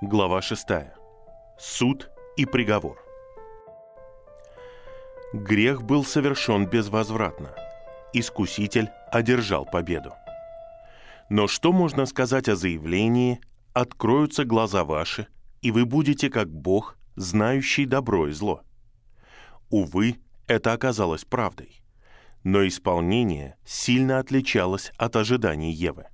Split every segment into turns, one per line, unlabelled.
глава 6. Суд и приговор. Грех был совершен безвозвратно. Искуситель одержал победу. Но что можно сказать о заявлении «откроются глаза ваши, и вы будете как Бог, знающий добро и зло»? Увы, это оказалось правдой. Но исполнение сильно отличалось от ожиданий Евы.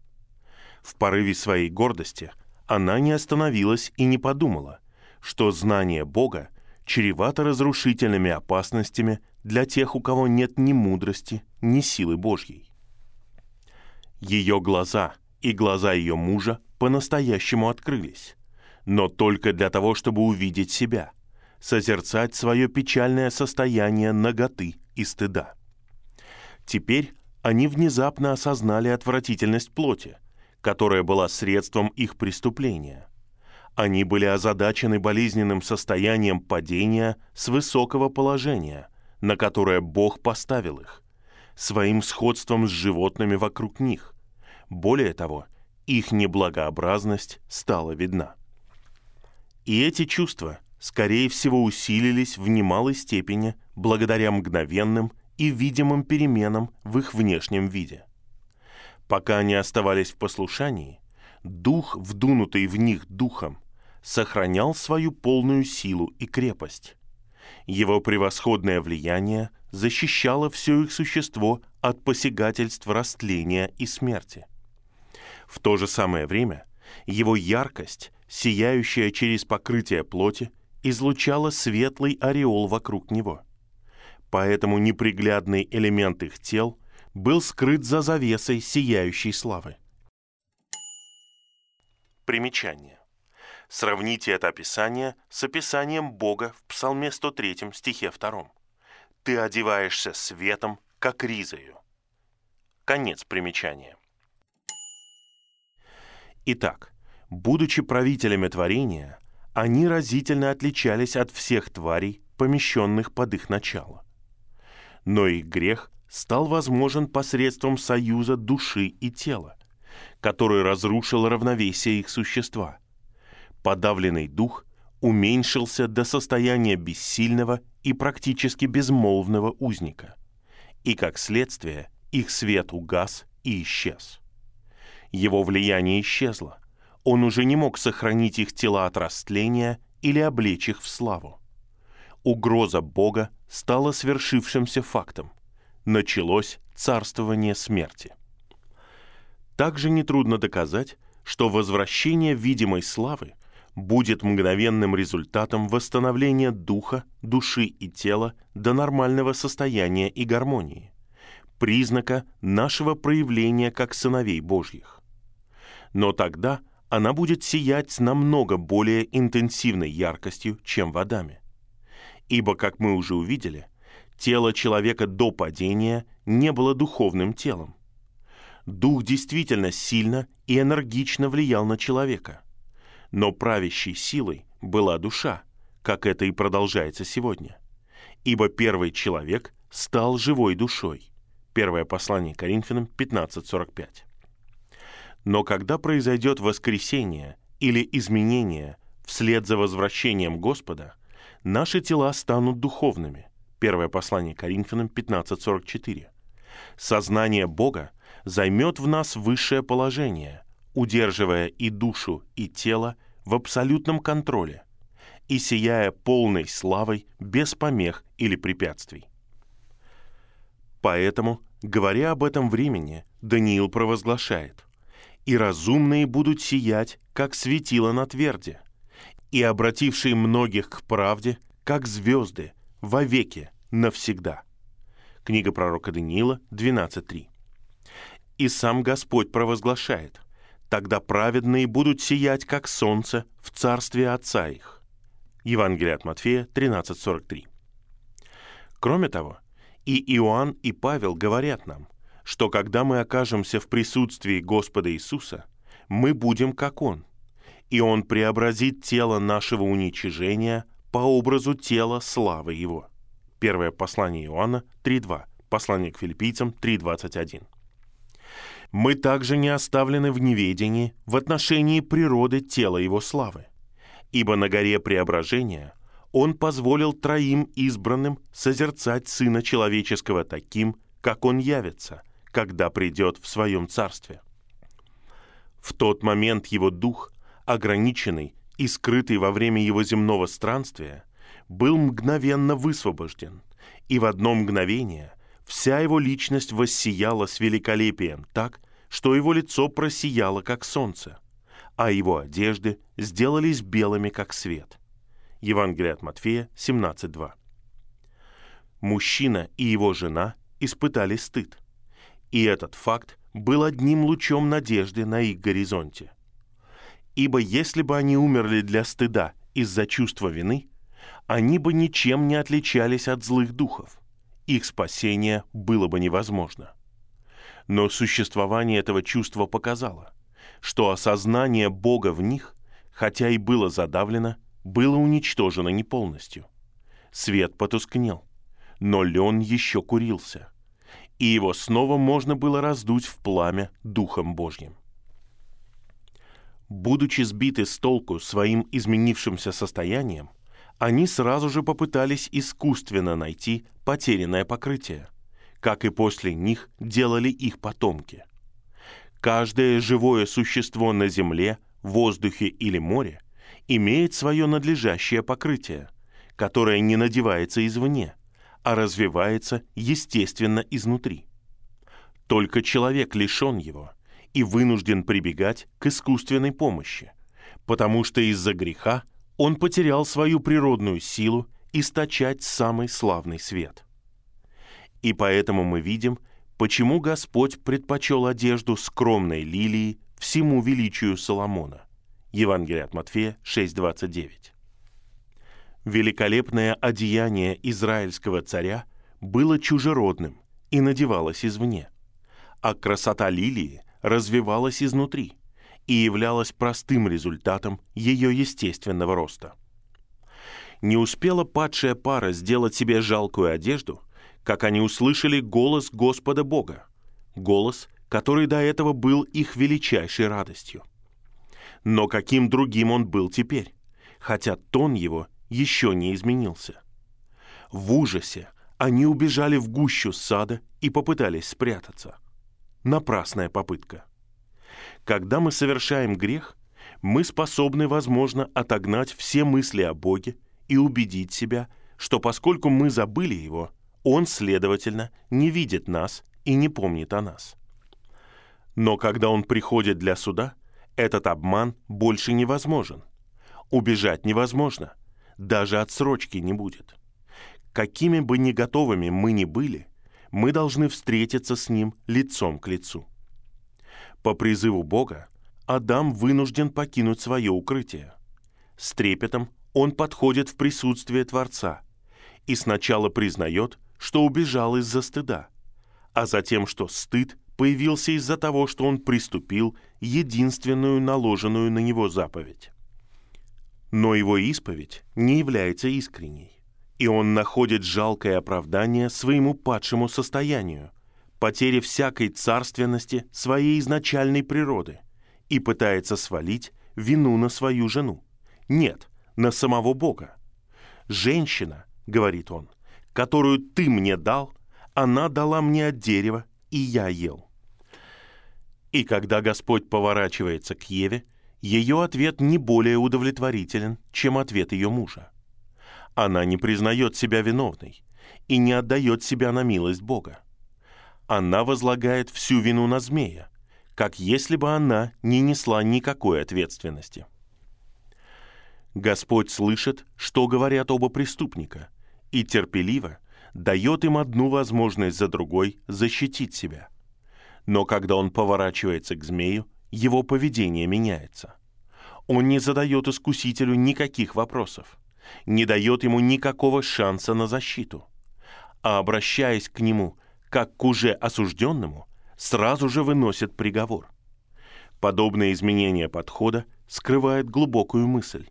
В порыве своей гордости – она не остановилась и не подумала, что знание Бога чревато разрушительными опасностями для тех, у кого нет ни мудрости, ни силы Божьей. Ее глаза и глаза ее мужа по-настоящему открылись, но только для того, чтобы увидеть себя, созерцать свое печальное состояние наготы и стыда. Теперь они внезапно осознали отвратительность плоти – которая была средством их преступления. Они были озадачены болезненным состоянием падения с высокого положения, на которое Бог поставил их, своим сходством с животными вокруг них. Более того, их неблагообразность стала видна. И эти чувства, скорее всего, усилились в немалой степени благодаря мгновенным и видимым переменам в их внешнем виде – Пока они оставались в послушании, дух, вдунутый в них духом, сохранял свою полную силу и крепость. Его превосходное влияние защищало все их существо от посягательств растления и смерти. В то же самое время его яркость, сияющая через покрытие плоти, излучала светлый ореол вокруг него. Поэтому неприглядный элемент их тел – был скрыт за завесой сияющей славы. Примечание. Сравните это описание с описанием Бога в Псалме 103 стихе 2. «Ты одеваешься светом, как ризою». Конец примечания. Итак, будучи правителями творения, они разительно отличались от всех тварей, помещенных под их начало. Но их грех стал возможен посредством союза души и тела, который разрушил равновесие их существа. Подавленный дух уменьшился до состояния бессильного и практически безмолвного узника, и, как следствие, их свет угас и исчез. Его влияние исчезло, он уже не мог сохранить их тела от растления или облечь их в славу. Угроза Бога стала свершившимся фактом – началось царствование смерти. Также нетрудно доказать, что возвращение видимой славы будет мгновенным результатом восстановления духа, души и тела до нормального состояния и гармонии, признака нашего проявления как сыновей Божьих. Но тогда она будет сиять с намного более интенсивной яркостью, чем в Адаме. Ибо, как мы уже увидели, Тело человека до падения не было духовным телом. Дух действительно сильно и энергично влиял на человека. Но правящей силой была душа, как это и продолжается сегодня. Ибо первый человек стал живой душой. Первое послание Коринфянам 15.45. Но когда произойдет воскресение или изменение вслед за возвращением Господа, наши тела станут духовными – Первое послание Коринфянам 15.44. Сознание Бога займет в нас высшее положение, удерживая и душу, и тело в абсолютном контроле и сияя полной славой без помех или препятствий. Поэтому, говоря об этом времени, Даниил провозглашает «И разумные будут сиять, как светило на тверде, и обратившие многих к правде, как звезды, вовеки, навсегда. Книга пророка Даниила 12.3. И сам Господь провозглашает, «Тогда праведные будут сиять, как солнце, в царстве Отца их». Евангелие от Матфея 13.43. Кроме того, и Иоанн, и Павел говорят нам, что когда мы окажемся в присутствии Господа Иисуса, мы будем как Он, и Он преобразит тело нашего уничижения по образу тела славы Его. Первое послание Иоанна 3.2, послание к филиппийцам 3.21. Мы также не оставлены в неведении в отношении природы тела Его славы, Ибо на горе преображения он позволил троим избранным созерцать Сына Человеческого таким, как он явится, когда придет в своем царстве. В тот момент его дух, ограниченный и скрытый во время его земного странствия, был мгновенно высвобожден, и в одно мгновение вся его личность воссияла с великолепием так, что его лицо просияло, как солнце, а его одежды сделались белыми, как свет. Евангелие от Матфея 17.2. Мужчина и его жена испытали стыд, и этот факт был одним лучом надежды на их горизонте. Ибо если бы они умерли для стыда из-за чувства вины, они бы ничем не отличались от злых духов. Их спасение было бы невозможно. Но существование этого чувства показало, что осознание Бога в них, хотя и было задавлено, было уничтожено не полностью. Свет потускнел, но лен еще курился, и его снова можно было раздуть в пламя Духом Божьим. Будучи сбиты с толку своим изменившимся состоянием, они сразу же попытались искусственно найти потерянное покрытие, как и после них делали их потомки. Каждое живое существо на земле, воздухе или море имеет свое надлежащее покрытие, которое не надевается извне, а развивается естественно изнутри. Только человек лишен его и вынужден прибегать к искусственной помощи, потому что из-за греха он потерял свою природную силу источать самый славный свет. И поэтому мы видим, почему Господь предпочел одежду скромной лилии всему величию Соломона. Евангелие от Матфея 6.29. Великолепное одеяние израильского царя было чужеродным и надевалось извне, а красота лилии развивалась изнутри – и являлась простым результатом ее естественного роста. Не успела падшая пара сделать себе жалкую одежду, как они услышали голос Господа Бога, голос, который до этого был их величайшей радостью. Но каким другим он был теперь, хотя тон его еще не изменился. В ужасе они убежали в гущу сада и попытались спрятаться. Напрасная попытка – когда мы совершаем грех, мы способны, возможно, отогнать все мысли о Боге и убедить себя, что поскольку мы забыли Его, Он, следовательно, не видит нас и не помнит о нас. Но когда Он приходит для суда, этот обман больше невозможен. Убежать невозможно, даже отсрочки не будет. Какими бы ни готовыми мы ни были, мы должны встретиться с Ним лицом к лицу – по призыву Бога Адам вынужден покинуть свое укрытие. С трепетом он подходит в присутствие Творца и сначала признает, что убежал из-за стыда, а затем, что стыд появился из-за того, что он приступил единственную наложенную на него заповедь. Но его исповедь не является искренней, и он находит жалкое оправдание своему падшему состоянию, потере всякой царственности своей изначальной природы и пытается свалить вину на свою жену. Нет, на самого Бога. «Женщина, — говорит он, — которую ты мне дал, она дала мне от дерева, и я ел». И когда Господь поворачивается к Еве, ее ответ не более удовлетворителен, чем ответ ее мужа. Она не признает себя виновной и не отдает себя на милость Бога она возлагает всю вину на змея, как если бы она не несла никакой ответственности. Господь слышит, что говорят оба преступника, и терпеливо дает им одну возможность за другой защитить себя. Но когда он поворачивается к змею, его поведение меняется. Он не задает искусителю никаких вопросов, не дает ему никакого шанса на защиту, а обращаясь к нему как к уже осужденному, сразу же выносят приговор. Подобное изменение подхода скрывает глубокую мысль.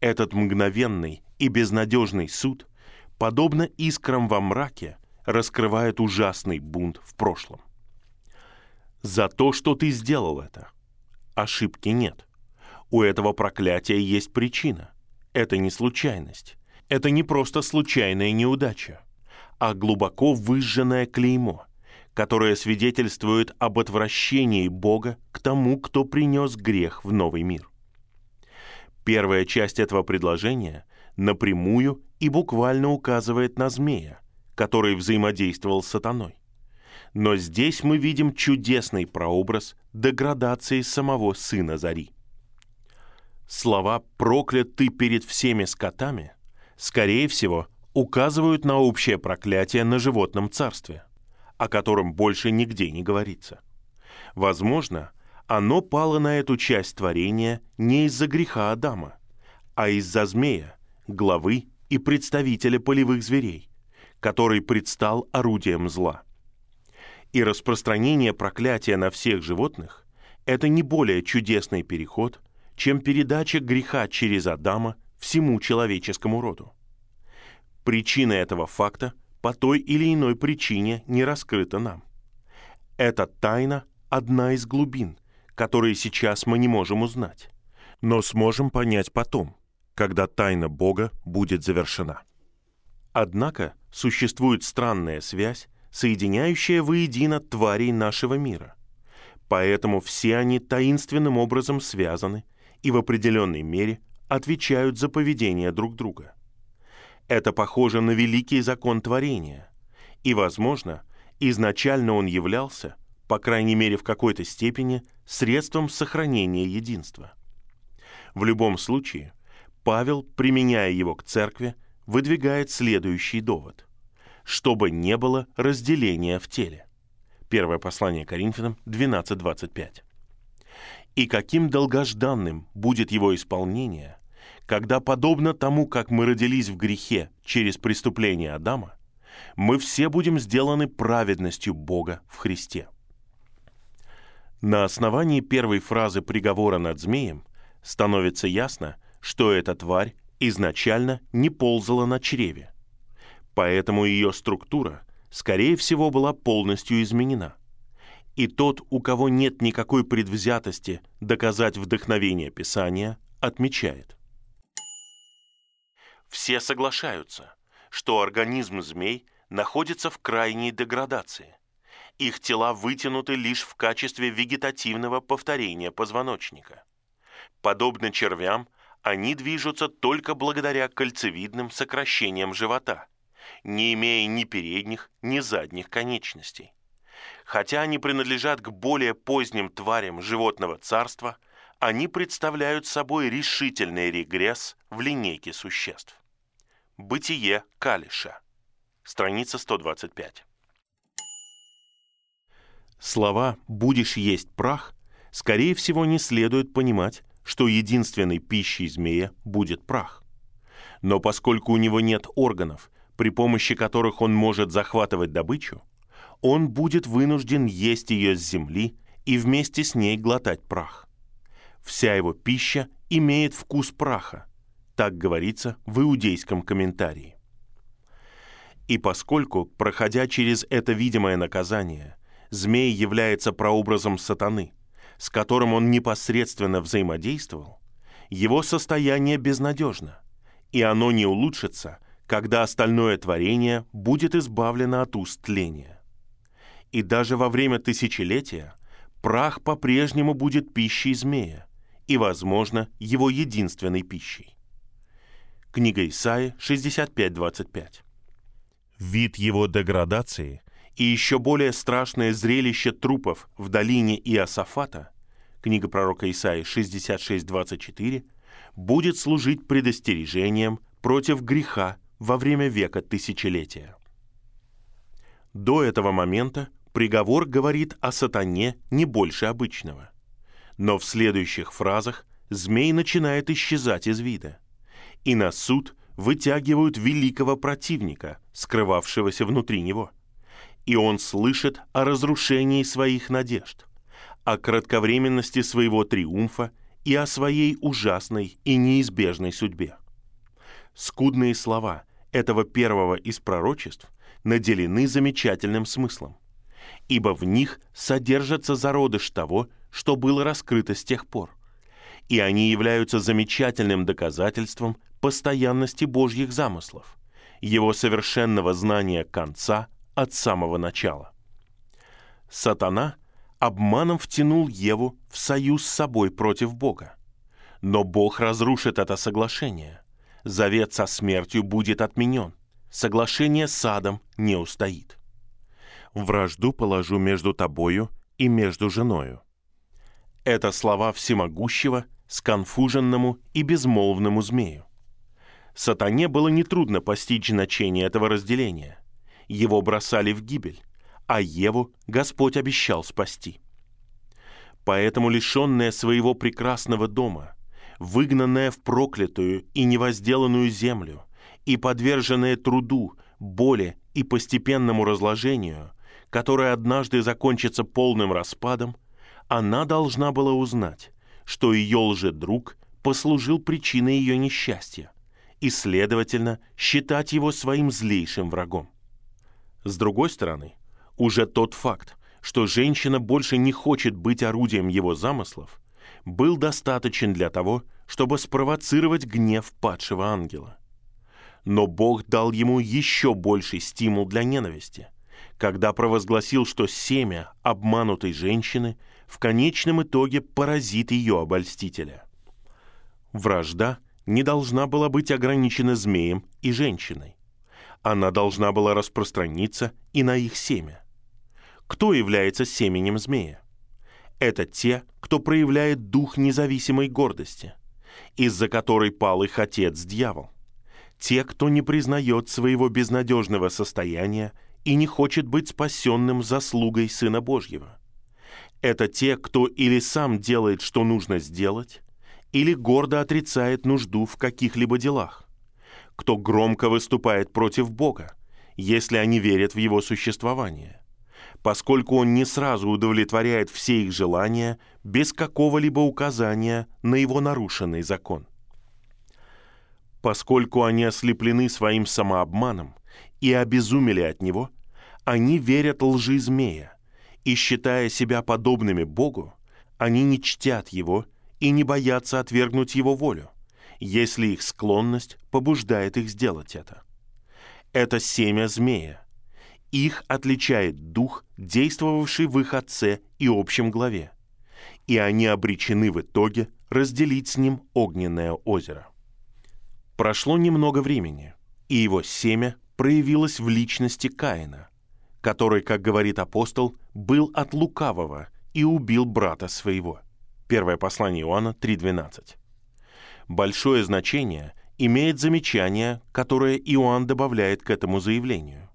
Этот мгновенный и безнадежный суд, подобно искрам во мраке, раскрывает ужасный бунт в прошлом. За то, что ты сделал это. Ошибки нет. У этого проклятия есть причина. это не случайность. Это не просто случайная неудача, а глубоко выжженное клеймо, которое свидетельствует об отвращении Бога к тому, кто принес грех в новый мир. Первая часть этого предложения напрямую и буквально указывает на змея, который взаимодействовал с сатаной. Но здесь мы видим чудесный прообраз деградации самого сына Зари. Слова «проклят ты перед всеми скотами» скорее всего указывают на общее проклятие на животном царстве, о котором больше нигде не говорится. Возможно, оно пало на эту часть творения не из-за греха Адама, а из-за змея, главы и представителя полевых зверей, который предстал орудием зла. И распространение проклятия на всех животных – это не более чудесный переход, чем передача греха через Адама всему человеческому роду. Причина этого факта по той или иной причине не раскрыта нам. Эта тайна – одна из глубин, которые сейчас мы не можем узнать, но сможем понять потом, когда тайна Бога будет завершена. Однако существует странная связь, соединяющая воедино тварей нашего мира. Поэтому все они таинственным образом связаны – и в определенной мере отвечают за поведение друг друга. Это похоже на великий закон творения, и, возможно, изначально он являлся, по крайней мере в какой-то степени, средством сохранения единства. В любом случае, Павел, применяя его к церкви, выдвигает следующий довод. Чтобы не было разделения в теле. Первое послание Коринфянам 12.25 и каким долгожданным будет его исполнение, когда, подобно тому, как мы родились в грехе через преступление Адама, мы все будем сделаны праведностью Бога в Христе. На основании первой фразы приговора над змеем становится ясно, что эта тварь изначально не ползала на чреве, поэтому ее структура, скорее всего, была полностью изменена – и тот, у кого нет никакой предвзятости доказать вдохновение Писания, отмечает. Все соглашаются, что организм змей находится в крайней деградации. Их тела вытянуты лишь в качестве вегетативного повторения позвоночника. Подобно червям, они движутся только благодаря кольцевидным сокращениям живота, не имея ни передних, ни задних конечностей. Хотя они принадлежат к более поздним тварям животного царства, они представляют собой решительный регресс в линейке существ. Бытие Калиша. Страница 125. Слова «будешь есть прах» скорее всего не следует понимать, что единственной пищей змея будет прах. Но поскольку у него нет органов, при помощи которых он может захватывать добычу, он будет вынужден есть ее с земли и вместе с ней глотать прах. Вся его пища имеет вкус праха, так говорится в иудейском комментарии. И поскольку, проходя через это видимое наказание, змей является прообразом сатаны, с которым он непосредственно взаимодействовал, его состояние безнадежно, и оно не улучшится, когда остальное творение будет избавлено от уст тления и даже во время тысячелетия прах по-прежнему будет пищей змея и, возможно, его единственной пищей. Книга Исаи 65.25. Вид его деградации и еще более страшное зрелище трупов в долине Иосафата, книга пророка Исаи 66.24, будет служить предостережением против греха во время века тысячелетия. До этого момента приговор говорит о сатане не больше обычного. Но в следующих фразах змей начинает исчезать из вида. И на суд вытягивают великого противника, скрывавшегося внутри него. И он слышит о разрушении своих надежд, о кратковременности своего триумфа и о своей ужасной и неизбежной судьбе. Скудные слова этого первого из пророчеств наделены замечательным смыслом – ибо в них содержится зародыш того, что было раскрыто с тех пор. И они являются замечательным доказательством постоянности Божьих замыслов, его совершенного знания конца от самого начала. Сатана обманом втянул Еву в союз с собой против Бога. Но Бог разрушит это соглашение. Завет со смертью будет отменен. Соглашение с адом не устоит. Вражду положу между тобою и между женою. Это слова всемогущего, сконфуженному и безмолвному змею. Сатане было нетрудно постичь значение этого разделения. Его бросали в гибель, а Еву Господь обещал спасти. Поэтому лишенная своего прекрасного дома, выгнанная в проклятую и невозделанную землю и подверженная труду, боли и постепенному разложению, которое однажды закончится полным распадом, она должна была узнать, что ее лжедруг послужил причиной ее несчастья и, следовательно, считать его своим злейшим врагом. С другой стороны, уже тот факт, что женщина больше не хочет быть орудием его замыслов, был достаточен для того, чтобы спровоцировать гнев падшего ангела. Но Бог дал ему еще больший стимул для ненависти, когда провозгласил, что семя обманутой женщины в конечном итоге поразит ее обольстителя. Вражда не должна была быть ограничена змеем и женщиной. Она должна была распространиться и на их семя. Кто является семенем змея? Это те, кто проявляет дух независимой гордости, из-за которой пал их отец дьявол. Те, кто не признает своего безнадежного состояния и не хочет быть спасенным заслугой Сына Божьего. Это те, кто или сам делает, что нужно сделать, или гордо отрицает нужду в каких-либо делах, кто громко выступает против Бога, если они верят в Его существование, поскольку Он не сразу удовлетворяет все их желания без какого-либо указания на Его нарушенный закон. Поскольку они ослеплены своим самообманом и обезумели от него, они верят лжи змея, и, считая себя подобными Богу, они не чтят Его и не боятся отвергнуть Его волю, если их склонность побуждает их сделать это. Это семя змея. Их отличает дух, действовавший в их отце и общем главе, и они обречены в итоге разделить с ним огненное озеро. Прошло немного времени, и его семя проявилось в личности Каина, который, как говорит апостол, был от лукавого и убил брата своего. Первое послание Иоанна 3.12. Большое значение имеет замечание, которое Иоанн добавляет к этому заявлению.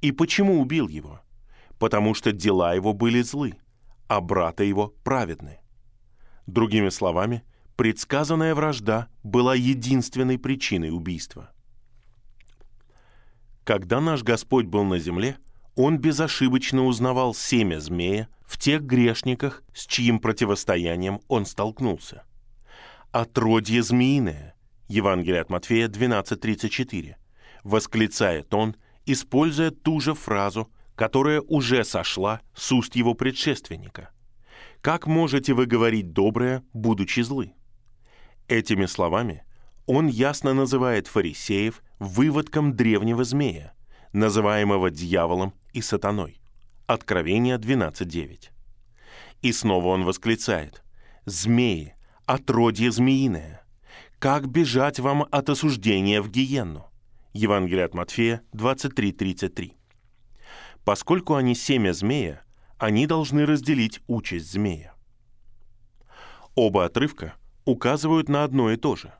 И почему убил его? Потому что дела его были злы, а брата его праведны. Другими словами, предсказанная вражда была единственной причиной убийства. Когда наш Господь был на земле, он безошибочно узнавал семя змея в тех грешниках, с чьим противостоянием он столкнулся. «Отродье змеиное» Евангелие от Матфея 12.34 восклицает он, используя ту же фразу, которая уже сошла с уст его предшественника. «Как можете вы говорить доброе, будучи злы?» Этими словами он ясно называет фарисеев выводком древнего змея, называемого дьяволом и сатаной. Откровение 12.9. И снова он восклицает «Змеи, отродье змеиное! Как бежать вам от осуждения в гиенну?» Евангелие от Матфея 23.33. Поскольку они семя змея, они должны разделить участь змея. Оба отрывка указывают на одно и то же.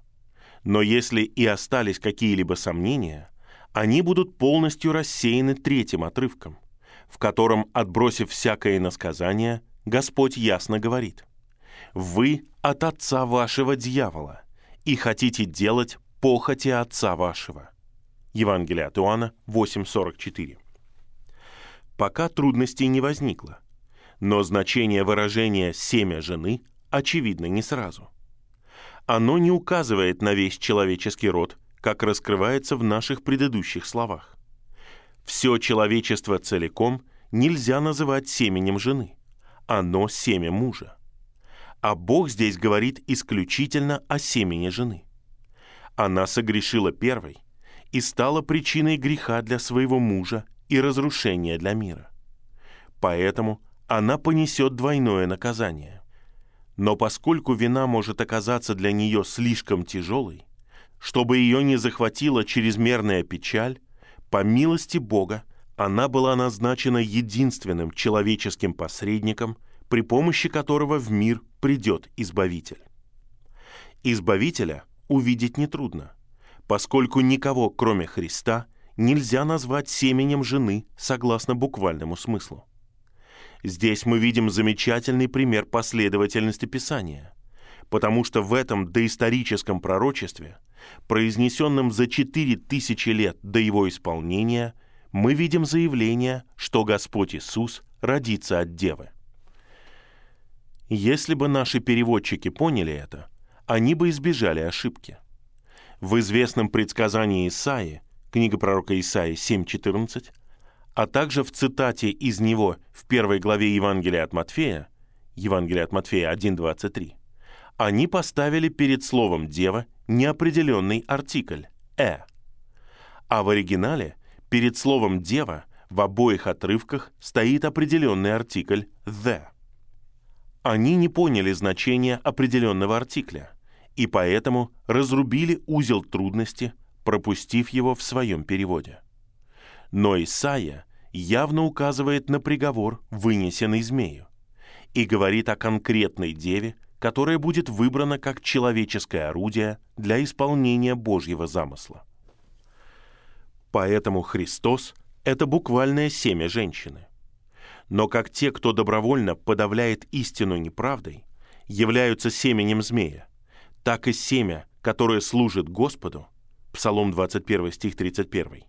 Но если и остались какие-либо сомнения, они будут полностью рассеяны третьим отрывком, в котором, отбросив всякое иносказание, Господь ясно говорит «Вы от отца вашего дьявола и хотите делать похоти отца вашего». Евангелие от Иоанна 8.44. Пока трудностей не возникло, но значение выражения «семя жены» очевидно не сразу. Оно не указывает на весь человеческий род – как раскрывается в наших предыдущих словах. Все человечество целиком нельзя называть семенем жены. Оно семя мужа. А Бог здесь говорит исключительно о семени жены. Она согрешила первой и стала причиной греха для своего мужа и разрушения для мира. Поэтому она понесет двойное наказание. Но поскольку вина может оказаться для нее слишком тяжелой, чтобы ее не захватила чрезмерная печаль, по милости Бога она была назначена единственным человеческим посредником, при помощи которого в мир придет Избавитель. Избавителя увидеть нетрудно, поскольку никого, кроме Христа, нельзя назвать семенем жены согласно буквальному смыслу. Здесь мы видим замечательный пример последовательности Писания, потому что в этом доисторическом пророчестве, произнесенном за четыре тысячи лет до его исполнения, мы видим заявление, что Господь Иисус родится от Девы. Если бы наши переводчики поняли это, они бы избежали ошибки. В известном предсказании Исаии, книга пророка Исаии 7.14, а также в цитате из него в первой главе Евангелия от Матфея, Евангелие от Матфея 1.23, они поставили перед словом «дева» неопределенный артикль «э». А в оригинале перед словом «дева» в обоих отрывках стоит определенный артикль «the». Они не поняли значения определенного артикля и поэтому разрубили узел трудности, пропустив его в своем переводе. Но Исаия явно указывает на приговор, вынесенный змею, и говорит о конкретной деве, которая будет выбрана как человеческое орудие для исполнения Божьего замысла. Поэтому Христос – это буквальное семя женщины. Но как те, кто добровольно подавляет истину неправдой, являются семенем змея, так и семя, которое служит Господу, Псалом 21, стих 31,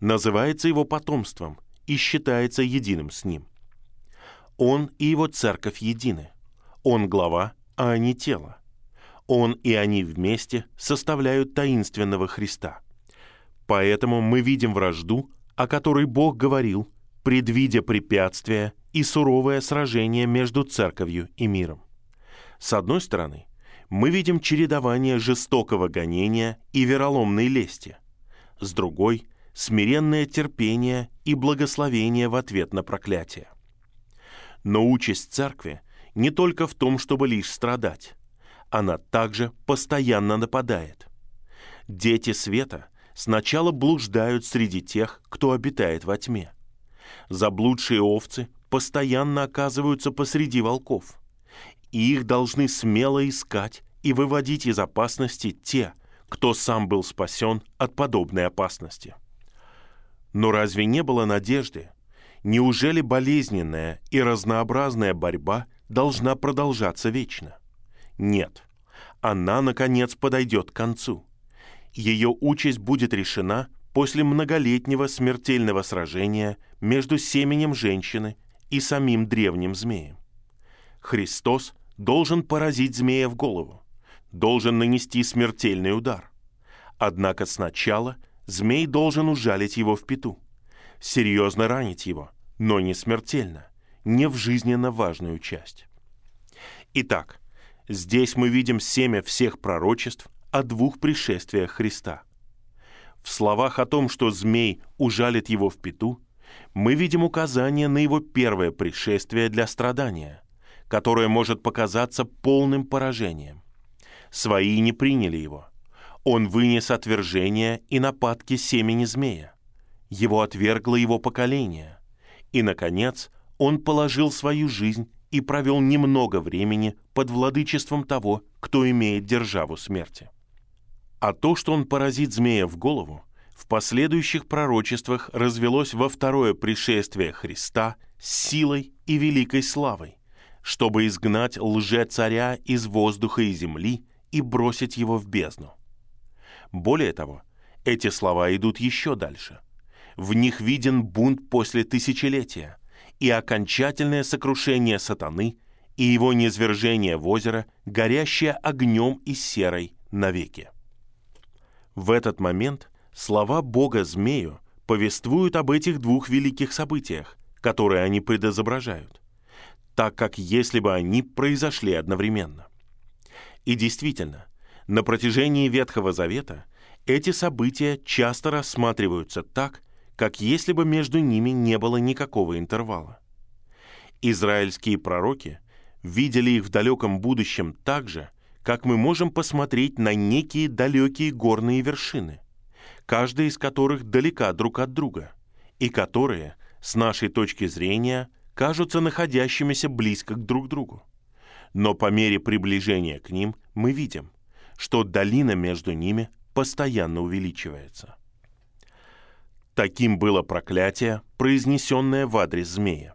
называется его потомством и считается единым с ним. Он и его церковь едины. Он глава, а они тело. Он и они вместе составляют таинственного Христа. Поэтому мы видим вражду, о которой Бог говорил, предвидя препятствия и суровое сражение между церковью и миром. С одной стороны, мы видим чередование жестокого гонения и вероломной лести. С другой — смиренное терпение и благословение в ответ на проклятие. Но участь церкви не только в том, чтобы лишь страдать. Она также постоянно нападает. Дети света сначала блуждают среди тех, кто обитает во тьме. Заблудшие овцы постоянно оказываются посреди волков и их должны смело искать и выводить из опасности те, кто сам был спасен от подобной опасности. Но разве не было надежды? Неужели болезненная и разнообразная борьба должна продолжаться вечно? Нет. Она, наконец, подойдет к концу. Ее участь будет решена после многолетнего смертельного сражения между семенем женщины и самим древним змеем. Христос должен поразить змея в голову, должен нанести смертельный удар. Однако сначала змей должен ужалить его в пету, серьезно ранить его, но не смертельно, не в жизненно важную часть. Итак, здесь мы видим семя всех пророчеств о двух пришествиях Христа. В словах о том, что змей ужалит его в пету, мы видим указание на его первое пришествие для страдания – которое может показаться полным поражением. Свои не приняли его. Он вынес отвержение и нападки семени змея. Его отвергло его поколение. И, наконец, он положил свою жизнь и провел немного времени под владычеством того, кто имеет державу смерти. А то, что он поразит змея в голову, в последующих пророчествах развелось во второе пришествие Христа с силой и великой славой, чтобы изгнать лже-царя из воздуха и земли и бросить его в бездну. Более того, эти слова идут еще дальше. В них виден бунт после тысячелетия и окончательное сокрушение сатаны и его низвержение в озеро, горящее огнем и серой навеки. В этот момент слова Бога змею повествуют об этих двух великих событиях, которые они предозображают – так как если бы они произошли одновременно. И действительно, на протяжении Ветхого Завета эти события часто рассматриваются так, как если бы между ними не было никакого интервала. Израильские пророки видели их в далеком будущем так же, как мы можем посмотреть на некие далекие горные вершины, каждая из которых далека друг от друга, и которые, с нашей точки зрения, кажутся находящимися близко к друг другу. Но по мере приближения к ним мы видим, что долина между ними постоянно увеличивается. Таким было проклятие, произнесенное в адрес змея.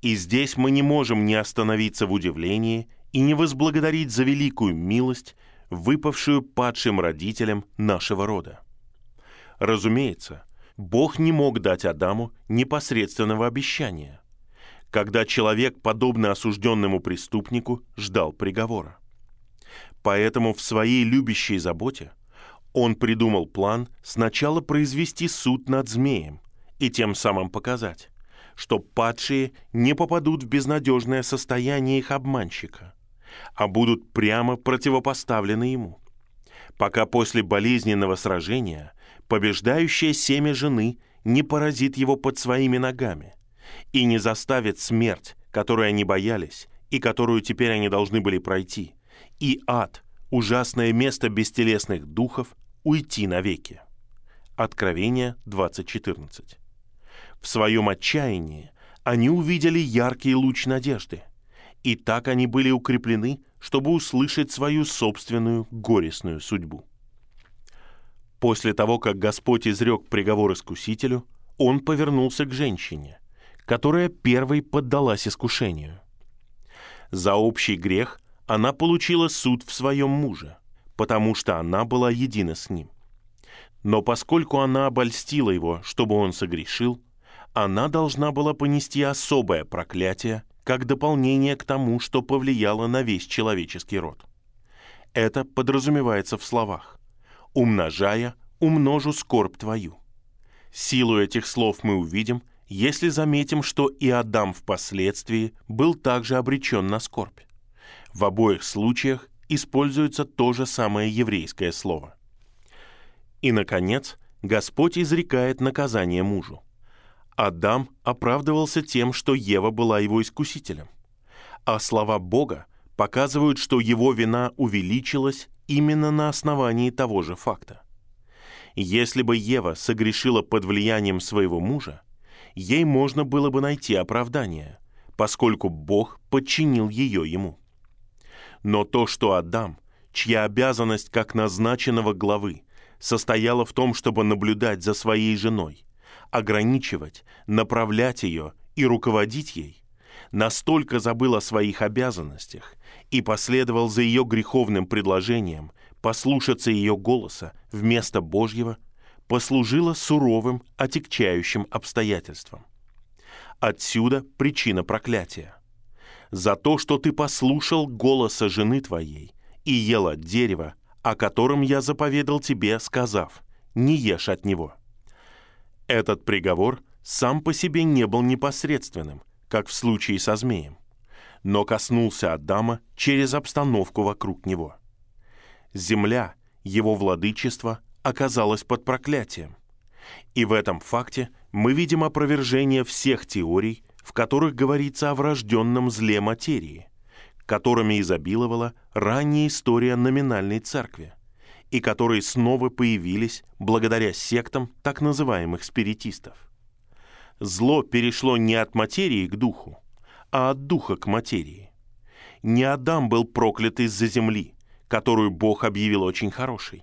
И здесь мы не можем не остановиться в удивлении и не возблагодарить за великую милость, выпавшую падшим родителям нашего рода. Разумеется, Бог не мог дать Адаму непосредственного обещания, когда человек, подобно осужденному преступнику, ждал приговора. Поэтому в своей любящей заботе он придумал план сначала произвести суд над змеем и тем самым показать, что падшие не попадут в безнадежное состояние их обманщика, а будут прямо противопоставлены ему. Пока после болезненного сражения побеждающее семя жены не поразит его под своими ногами и не заставит смерть, которой они боялись и которую теперь они должны были пройти, и ад, ужасное место бестелесных духов, уйти навеки. Откровение 20.14. В своем отчаянии они увидели яркий луч надежды, и так они были укреплены, чтобы услышать свою собственную горестную судьбу. После того, как Господь изрек приговор искусителю, он повернулся к женщине, которая первой поддалась искушению. За общий грех она получила суд в своем муже, потому что она была едина с ним. Но поскольку она обольстила его, чтобы он согрешил, она должна была понести особое проклятие, как дополнение к тому, что повлияло на весь человеческий род. Это подразумевается в словах «умножая, умножу скорбь твою». Силу этих слов мы увидим, если заметим, что и Адам впоследствии был также обречен на скорбь. В обоих случаях используется то же самое еврейское слово. И, наконец, Господь изрекает наказание мужу. Адам оправдывался тем, что Ева была его искусителем. А слова Бога показывают, что его вина увеличилась именно на основании того же факта. Если бы Ева согрешила под влиянием своего мужа, ей можно было бы найти оправдание, поскольку Бог подчинил ее ему. Но то, что Адам, чья обязанность как назначенного главы состояла в том, чтобы наблюдать за своей женой, ограничивать, направлять ее и руководить ей, настолько забыл о своих обязанностях и последовал за ее греховным предложением послушаться ее голоса вместо Божьего, послужило суровым, отягчающим обстоятельством. Отсюда причина проклятия. За то, что ты послушал голоса жены твоей и ел от дерева, о котором я заповедал тебе, сказав, не ешь от него. Этот приговор сам по себе не был непосредственным, как в случае со змеем, но коснулся Адама через обстановку вокруг него. Земля, его владычество, оказалась под проклятием. И в этом факте мы видим опровержение всех теорий, в которых говорится о врожденном зле материи, которыми изобиловала ранняя история номинальной церкви, и которые снова появились благодаря сектам так называемых спиритистов. Зло перешло не от материи к духу, а от духа к материи. Не Адам был проклят из-за земли, которую Бог объявил очень хорошей,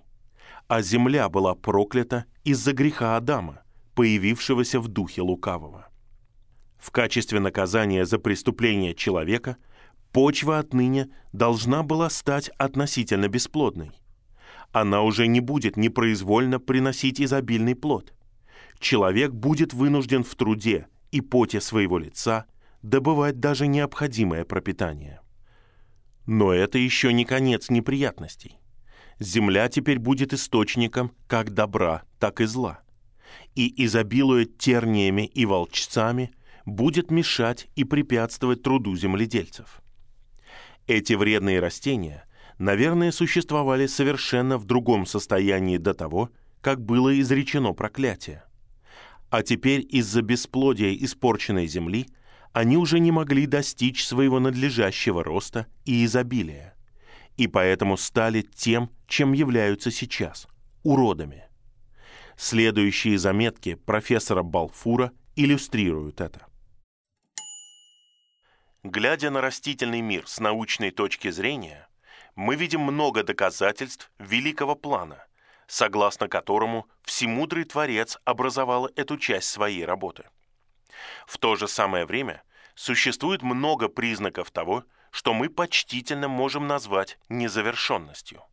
а земля была проклята из-за греха Адама, появившегося в духе лукавого. В качестве наказания за преступление человека почва отныне должна была стать относительно бесплодной. Она уже не будет непроизвольно приносить изобильный плод. Человек будет вынужден в труде и поте своего лица добывать даже необходимое пропитание. Но это еще не конец неприятностей. Земля теперь будет источником как добра, так и зла. И, изобилуя терниями и волчцами, будет мешать и препятствовать труду земледельцев. Эти вредные растения наверное, существовали совершенно в другом состоянии до того, как было изречено проклятие. А теперь из-за бесплодия испорченной земли они уже не могли достичь своего надлежащего роста и изобилия, и поэтому стали тем, чем являются сейчас – уродами. Следующие заметки профессора Балфура иллюстрируют это. Глядя на растительный мир с научной точки зрения, мы видим много доказательств великого плана, согласно которому Всемудрый Творец образовал эту часть своей работы. В то же самое время существует много признаков того, что мы почтительно можем назвать незавершенностью.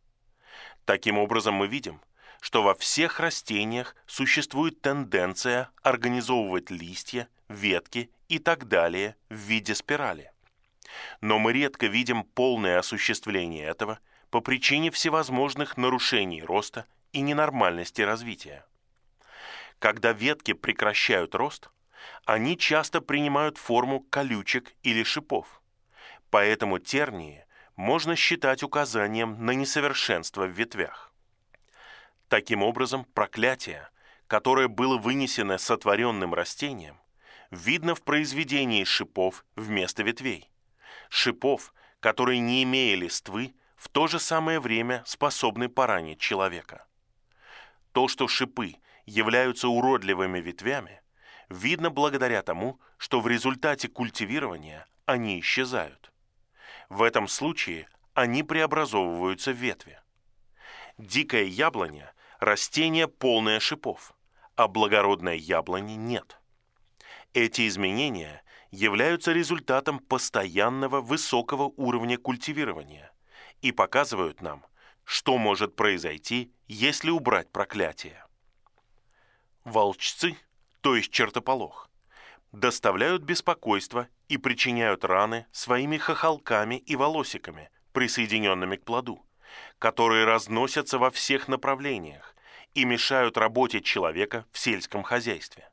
Таким образом, мы видим, что во всех растениях существует тенденция организовывать листья, ветки и так далее в виде спирали. Но мы редко видим полное осуществление этого по причине всевозможных нарушений роста и ненормальности развития. Когда ветки прекращают рост, они часто принимают форму колючек или шипов. Поэтому тернии можно считать указанием на несовершенство в ветвях. Таким образом, проклятие, которое было вынесено сотворенным растением, видно в произведении шипов вместо ветвей. Шипов, которые, не имея листвы, в то же самое время способны поранить человека. То, что шипы являются уродливыми ветвями, видно благодаря тому, что в результате культивирования они исчезают. В этом случае они преобразовываются в ветви. Дикая яблоня – растение полное шипов, а благородной яблони нет – эти изменения являются результатом постоянного высокого уровня культивирования и показывают нам, что может произойти, если убрать проклятие. Волчцы, то есть чертополох, доставляют беспокойство и причиняют раны своими хохолками и волосиками, присоединенными к плоду, которые разносятся во всех направлениях и мешают работе человека в сельском хозяйстве.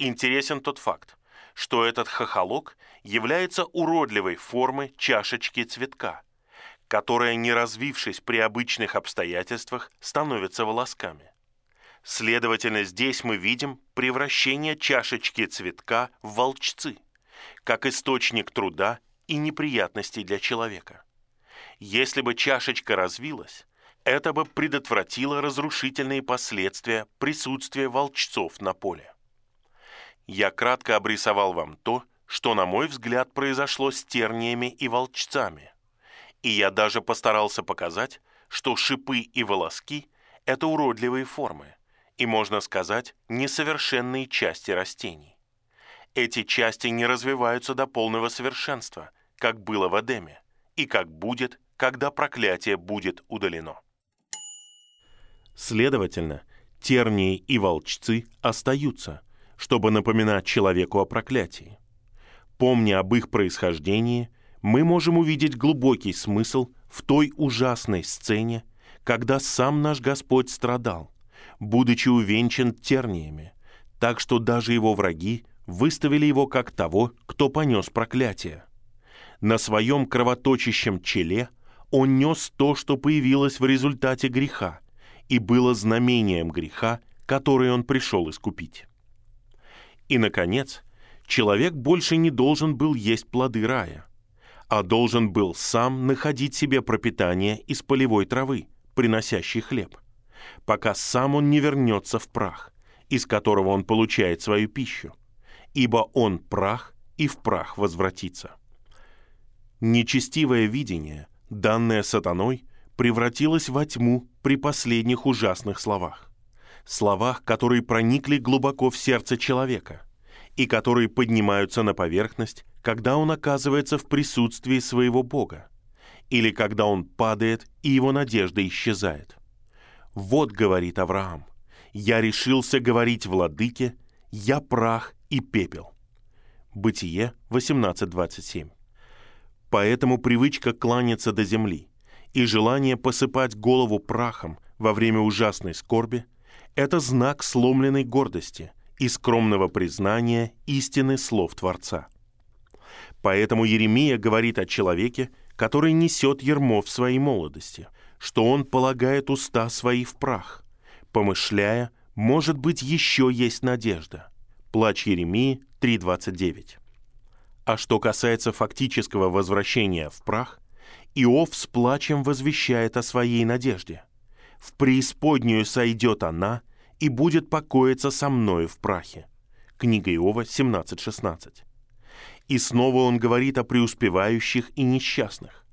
Интересен тот факт, что этот хохолок является уродливой формы чашечки цветка, которая, не развившись при обычных обстоятельствах, становится волосками. Следовательно, здесь мы видим превращение чашечки цветка в волчцы, как источник труда и неприятностей для человека. Если бы чашечка развилась, это бы предотвратило разрушительные последствия присутствия волчцов на поле я кратко обрисовал вам то, что, на мой взгляд, произошло с терниями и волчцами. И я даже постарался показать, что шипы и волоски – это уродливые формы, и, можно сказать, несовершенные части растений. Эти части не развиваются до полного совершенства, как было в Эдеме, и как будет, когда проклятие будет удалено. Следовательно, тернии и волчцы остаются – чтобы напоминать человеку о проклятии. Помня об их происхождении, мы можем увидеть глубокий смысл в той ужасной сцене, когда сам наш Господь страдал, будучи увенчан терниями, так что даже его враги выставили его как того, кто понес проклятие. На своем кровоточащем челе он нес то, что появилось в результате греха, и было знамением греха, который он пришел искупить. И, наконец, человек больше не должен был есть плоды рая, а должен был сам находить себе пропитание из полевой травы, приносящей хлеб, пока сам он не вернется в прах, из которого он получает свою пищу, ибо он прах и в прах возвратится. Нечестивое видение, данное сатаной, превратилось во тьму при последних ужасных словах словах, которые проникли глубоко в сердце человека и которые поднимаются на поверхность, когда он оказывается в присутствии своего Бога, или когда он падает и его надежда исчезает. «Вот, — говорит Авраам, — я решился говорить владыке, я прах и пепел». Бытие 18.27. Поэтому привычка кланяться до земли и желание посыпать голову прахом во время ужасной скорби – это знак сломленной гордости и скромного признания истины слов Творца. Поэтому Еремия говорит о человеке, который несет ермо в своей молодости, что он полагает уста свои в прах, помышляя, может быть, еще есть надежда. Плач Еремии 3.29. А что касается фактического возвращения в прах, Иов с плачем возвещает о своей надежде. «В преисподнюю сойдет она и будет покоиться со мною в прахе». Книга Иова 17.16. И снова он говорит о преуспевающих и несчастных.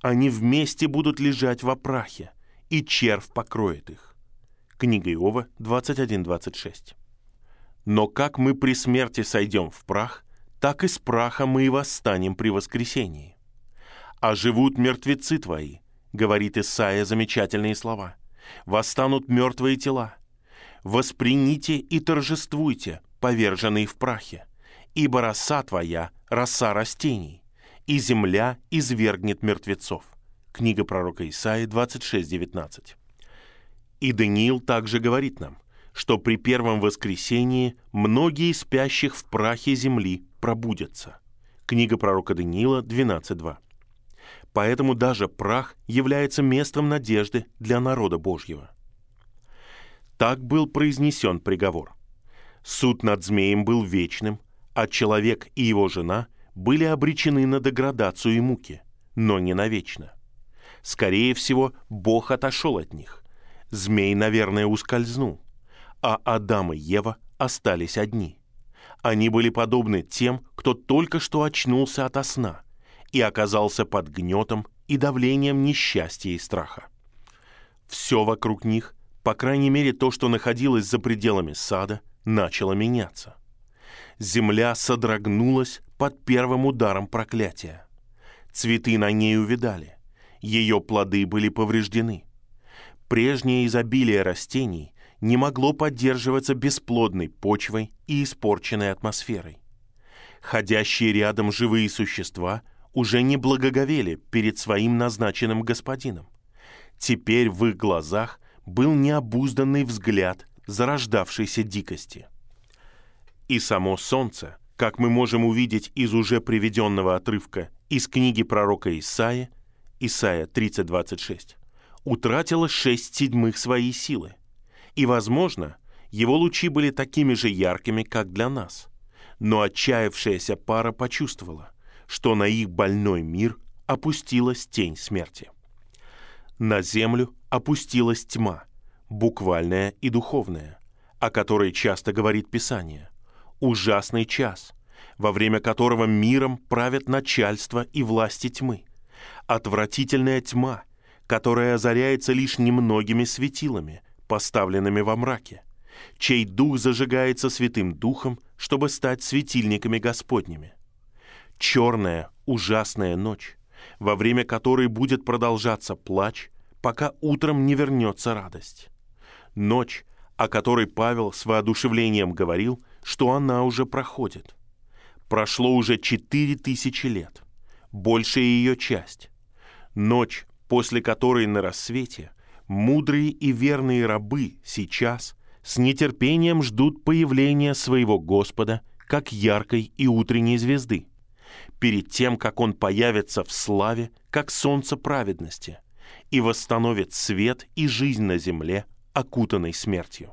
Они вместе будут лежать во прахе, и червь покроет их. Книга Иова 21.26. Но как мы при смерти сойдем в прах, так и с праха мы и восстанем при воскресении. А живут мертвецы твои, говорит Исаия замечательные слова. Восстанут мертвые тела. Восприните и торжествуйте, поверженные в прахе, ибо роса твоя — роса растений, и земля извергнет мертвецов. Книга пророка Исаии 26.19. И Даниил также говорит нам, что при первом воскресении многие спящих в прахе земли пробудятся. Книга пророка Даниила 12.2. Поэтому даже прах является местом надежды для народа Божьего. Так был произнесен приговор. Суд над змеем был вечным, а человек и его жена были обречены на деградацию и муки, но не навечно. Скорее всего, Бог отошел от них. Змей, наверное, ускользнул, а Адам и Ева остались одни. Они были подобны тем, кто только что очнулся ото сна и оказался под гнетом и давлением несчастья и страха. Все вокруг них, по крайней мере то, что находилось за пределами сада, начало меняться – земля содрогнулась под первым ударом проклятия. Цветы на ней увидали, ее плоды были повреждены. Прежнее изобилие растений не могло поддерживаться бесплодной почвой и испорченной атмосферой. Ходящие рядом живые существа уже не благоговели перед своим назначенным господином. Теперь в их глазах был необузданный взгляд зарождавшейся дикости – и само солнце, как мы можем увидеть из уже приведенного отрывка из книги пророка Исаия, Исаия 30.26, утратило шесть седьмых своей силы. И, возможно, его лучи были такими же яркими, как для нас. Но отчаявшаяся пара почувствовала, что на их больной мир опустилась тень смерти. На землю опустилась тьма, буквальная и духовная, о которой часто говорит Писание ужасный час, во время которого миром правят начальство и власти тьмы. Отвратительная тьма, которая озаряется лишь немногими светилами, поставленными во мраке, чей дух зажигается Святым Духом, чтобы стать светильниками Господними. Черная, ужасная ночь, во время которой будет продолжаться плач, пока утром не вернется радость. Ночь, о которой Павел с воодушевлением говорил – что она уже проходит. Прошло уже четыре тысячи лет, большая ее часть. Ночь, после которой на рассвете мудрые и верные рабы сейчас с нетерпением ждут появления своего Господа как яркой и утренней звезды, перед тем, как Он появится в славе, как солнце праведности, и восстановит свет и жизнь на земле, окутанной смертью.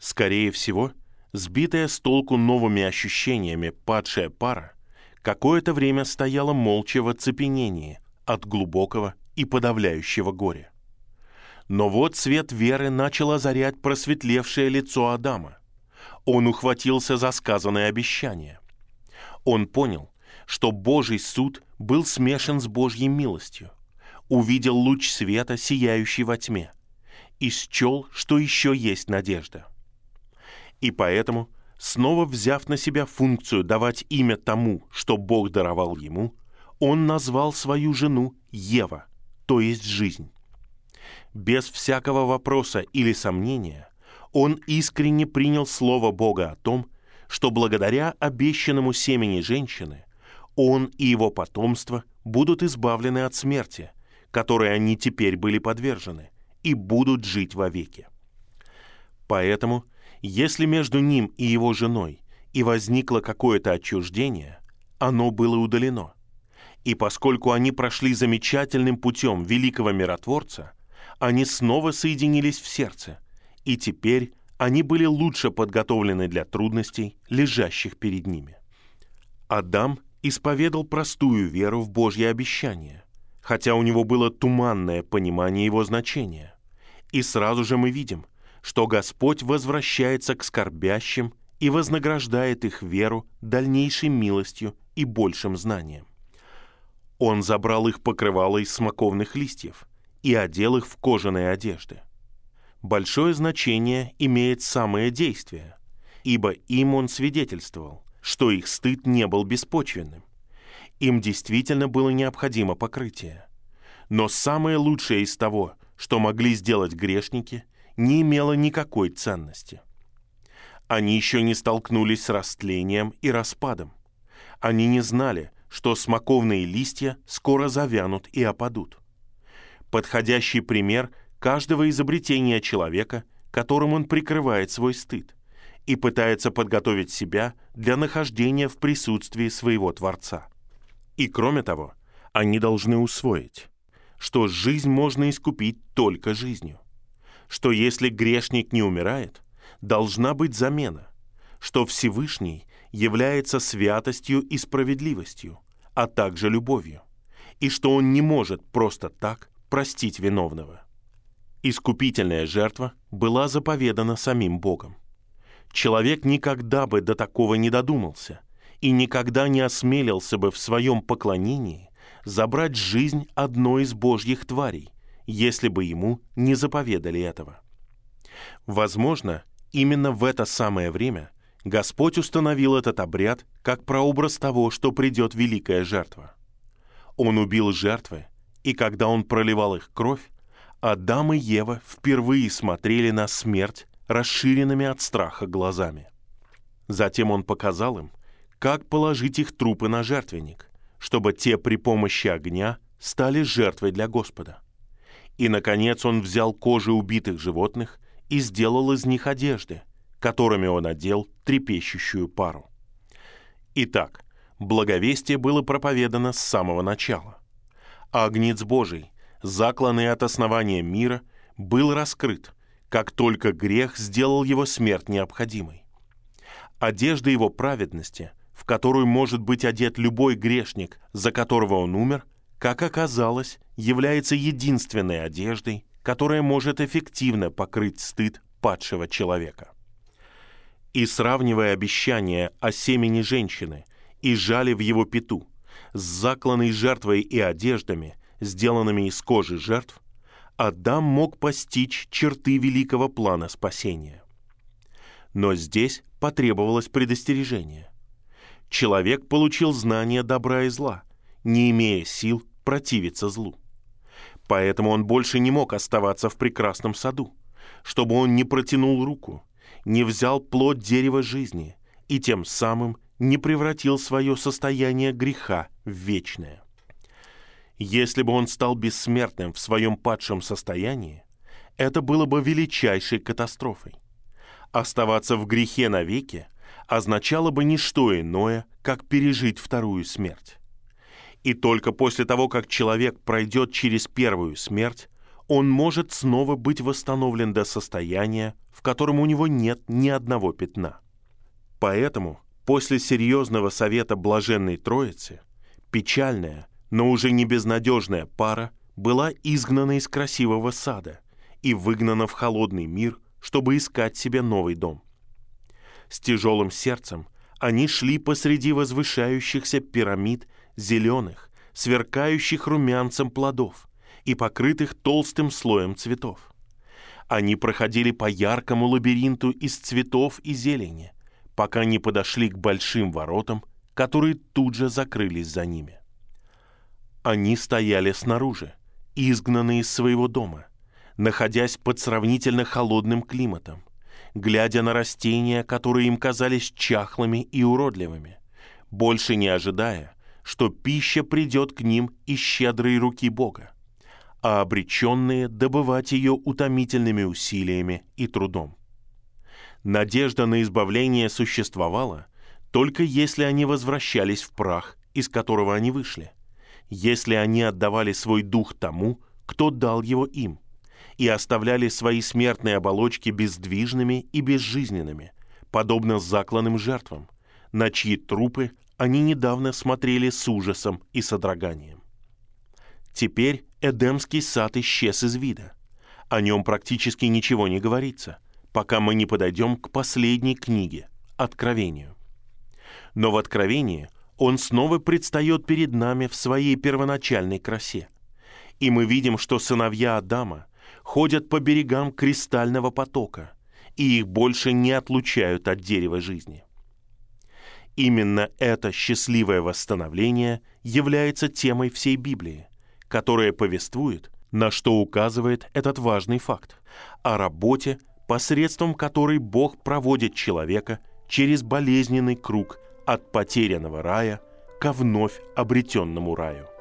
Скорее всего, Сбитая с толку новыми ощущениями падшая пара какое-то время стояла молча в оцепенении от глубокого и подавляющего горя. Но вот свет веры начал озарять просветлевшее лицо Адама. Он ухватился за сказанное обещание. Он понял, что Божий суд был смешан с Божьей милостью, увидел луч света, сияющий во тьме, и счел, что еще есть надежда – и поэтому, снова взяв на себя функцию давать имя тому, что Бог даровал ему, он назвал свою жену Ева, то есть жизнь. Без всякого вопроса или сомнения он искренне принял слово Бога о том, что благодаря обещанному семени женщины он и его потомство будут избавлены от смерти, которой они теперь были подвержены, и будут жить вовеки. Поэтому – если между ним и его женой и возникло какое-то отчуждение, оно было удалено. И поскольку они прошли замечательным путем великого миротворца, они снова соединились в сердце, и теперь они были лучше подготовлены для трудностей, лежащих перед ними. Адам исповедал простую веру в Божье обещание, хотя у него было туманное понимание его значения. И сразу же мы видим, что Господь возвращается к скорбящим и вознаграждает их веру дальнейшей милостью и большим знанием. Он забрал их покрывало из смоковных листьев и одел их в кожаные одежды. Большое значение имеет самое действие, ибо им он свидетельствовал, что их стыд не был беспочвенным. Им действительно было необходимо покрытие. Но самое лучшее из того, что могли сделать грешники, не имело никакой ценности. Они еще не столкнулись с растлением и распадом. Они не знали, что смоковные листья скоро завянут и опадут. Подходящий пример каждого изобретения человека, которым он прикрывает свой стыд и пытается подготовить себя для нахождения в присутствии своего Творца. И кроме того, они должны усвоить, что жизнь можно искупить только жизнью, что если грешник не умирает, должна быть замена, что Всевышний является святостью и справедливостью, а также любовью, и что он не может просто так простить виновного. Искупительная жертва была заповедана самим Богом. Человек никогда бы до такого не додумался и никогда не осмелился бы в своем поклонении забрать жизнь одной из божьих тварей, если бы ему не заповедали этого. Возможно, именно в это самое время Господь установил этот обряд как прообраз того, что придет великая жертва. Он убил жертвы, и когда он проливал их кровь, Адам и Ева впервые смотрели на смерть расширенными от страха глазами. Затем он показал им, как положить их трупы на жертвенник, чтобы те при помощи огня стали жертвой для Господа. И, наконец, он взял кожи убитых животных и сделал из них одежды – которыми он одел трепещущую пару. Итак, благовестие было проповедано с самого начала. Агнец Божий, закланный от основания мира, был раскрыт, как только грех сделал его смерть необходимой. Одежда его праведности, в которую может быть одет любой грешник, за которого он умер, как оказалось, является единственной одеждой, которая может эффективно покрыть стыд падшего человека и сравнивая обещание о семени женщины и жали в его пету с закланной жертвой и одеждами, сделанными из кожи жертв, Адам мог постичь черты великого плана спасения. Но здесь потребовалось предостережение. Человек получил знание добра и зла, не имея сил противиться злу. Поэтому он больше не мог оставаться в прекрасном саду, чтобы он не протянул руку – не взял плод дерева жизни и тем самым не превратил свое состояние греха в вечное. Если бы он стал бессмертным в своем падшем состоянии, это было бы величайшей катастрофой. Оставаться в грехе навеки означало бы не что иное, как пережить вторую смерть. И только после того, как человек пройдет через первую смерть, он может снова быть восстановлен до состояния, в котором у него нет ни одного пятна. Поэтому после серьезного совета Блаженной Троицы печальная, но уже не безнадежная пара была изгнана из красивого сада и выгнана в холодный мир, чтобы искать себе новый дом. С тяжелым сердцем они шли посреди возвышающихся пирамид зеленых, сверкающих румянцем плодов – и покрытых толстым слоем цветов. Они проходили по яркому лабиринту из цветов и зелени, пока не подошли к большим воротам, которые тут же закрылись за ними. Они стояли снаружи, изгнанные из своего дома, находясь под сравнительно холодным климатом, глядя на растения, которые им казались чахлыми и уродливыми, больше не ожидая, что пища придет к ним из щедрой руки Бога а обреченные добывать ее утомительными усилиями и трудом. Надежда на избавление существовала только если они возвращались в прах, из которого они вышли, если они отдавали свой дух тому, кто дал его им, и оставляли свои смертные оболочки бездвижными и безжизненными, подобно закланным жертвам, на чьи трупы они недавно смотрели с ужасом и содроганием. Теперь Эдемский сад исчез из вида. О нем практически ничего не говорится, пока мы не подойдем к последней книге – Откровению. Но в Откровении он снова предстает перед нами в своей первоначальной красе. И мы видим, что сыновья Адама ходят по берегам кристального потока, и их больше не отлучают от дерева жизни. Именно это счастливое восстановление является темой всей Библии, которая повествует, на что указывает этот важный факт, о работе, посредством которой Бог проводит человека через болезненный круг от потерянного рая ко вновь обретенному раю.